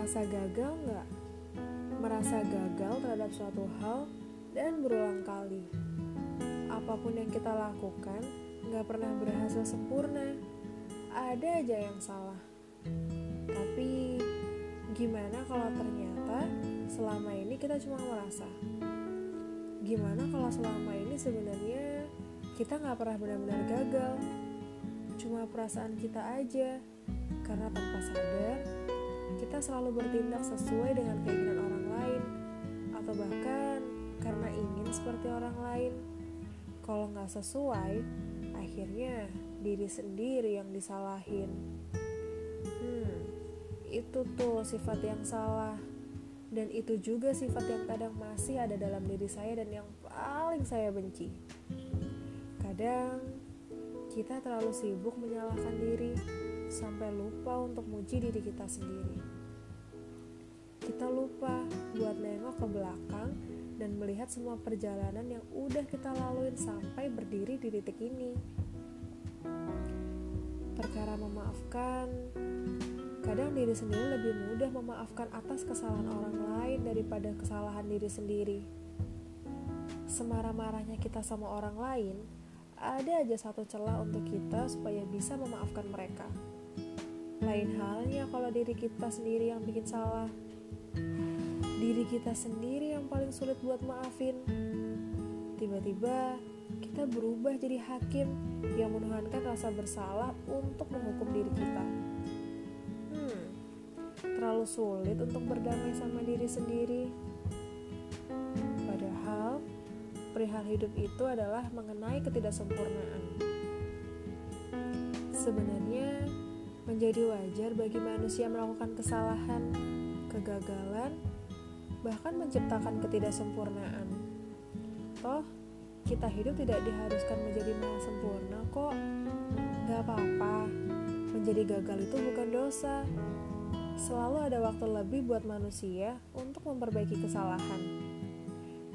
merasa gagal nggak? Merasa gagal terhadap suatu hal dan berulang kali. Apa pun yang kita lakukan, nggak pernah berhasil sempurna. Ada aja yang salah. Tapi gimana kalau ternyata selama ini kita cuma merasa? Gimana kalau selama ini sebenarnya kita nggak pernah benar-benar gagal? Cuma perasaan kita aja. Karena tanpa sadar, kita selalu bertindak sesuai dengan keinginan orang lain, atau bahkan karena ingin seperti orang lain. Kalau nggak sesuai, akhirnya diri sendiri yang disalahin. Hmm, itu tuh sifat yang salah. Dan itu juga sifat yang kadang masih ada dalam diri saya dan yang paling saya benci. Kadang kita terlalu sibuk menyalahkan diri sampai lupa untuk muji diri kita sendiri. Kita lupa buat nengok ke belakang dan melihat semua perjalanan yang udah kita laluin sampai berdiri di titik ini. Perkara memaafkan, kadang diri sendiri lebih mudah memaafkan atas kesalahan orang lain daripada kesalahan diri sendiri. Semarah-marahnya kita sama orang lain, ada aja satu celah untuk kita supaya bisa memaafkan mereka. Lain halnya kalau diri kita sendiri yang bikin salah. Diri kita sendiri yang paling sulit buat maafin. Tiba-tiba kita berubah jadi hakim yang menuhankan rasa bersalah untuk menghukum diri kita. Hmm, terlalu sulit untuk berdamai sama diri sendiri. Padahal, perihal hidup itu adalah mengenai ketidaksempurnaan. Sebenarnya, menjadi wajar bagi manusia melakukan kesalahan, kegagalan, bahkan menciptakan ketidaksempurnaan. Toh, kita hidup tidak diharuskan menjadi sempurna kok. Gak apa-apa, menjadi gagal itu bukan dosa. Selalu ada waktu lebih buat manusia untuk memperbaiki kesalahan.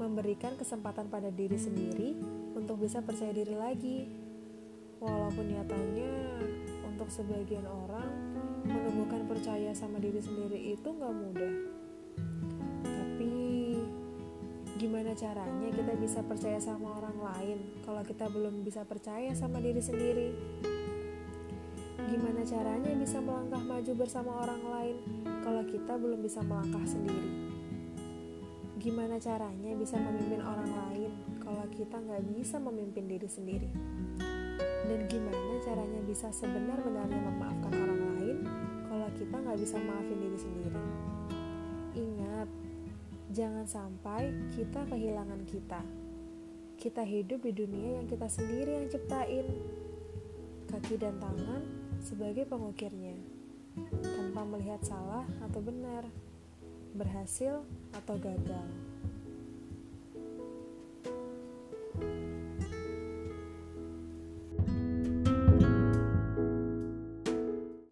Memberikan kesempatan pada diri sendiri untuk bisa percaya diri lagi. Walaupun nyatanya untuk sebagian orang menumbuhkan percaya sama diri sendiri itu gak mudah. Gimana caranya kita bisa percaya sama orang lain kalau kita belum bisa percaya sama diri sendiri? Gimana caranya bisa melangkah maju bersama orang lain kalau kita belum bisa melangkah sendiri? Gimana caranya bisa memimpin orang lain kalau kita nggak bisa memimpin diri sendiri? Dan gimana caranya bisa sebenar-benarnya memaafkan orang lain kalau kita nggak bisa maafin diri sendiri? Ingat, Jangan sampai kita kehilangan kita. Kita hidup di dunia yang kita sendiri yang ciptain. Kaki dan tangan sebagai pengukirnya. Tanpa melihat salah atau benar, berhasil atau gagal.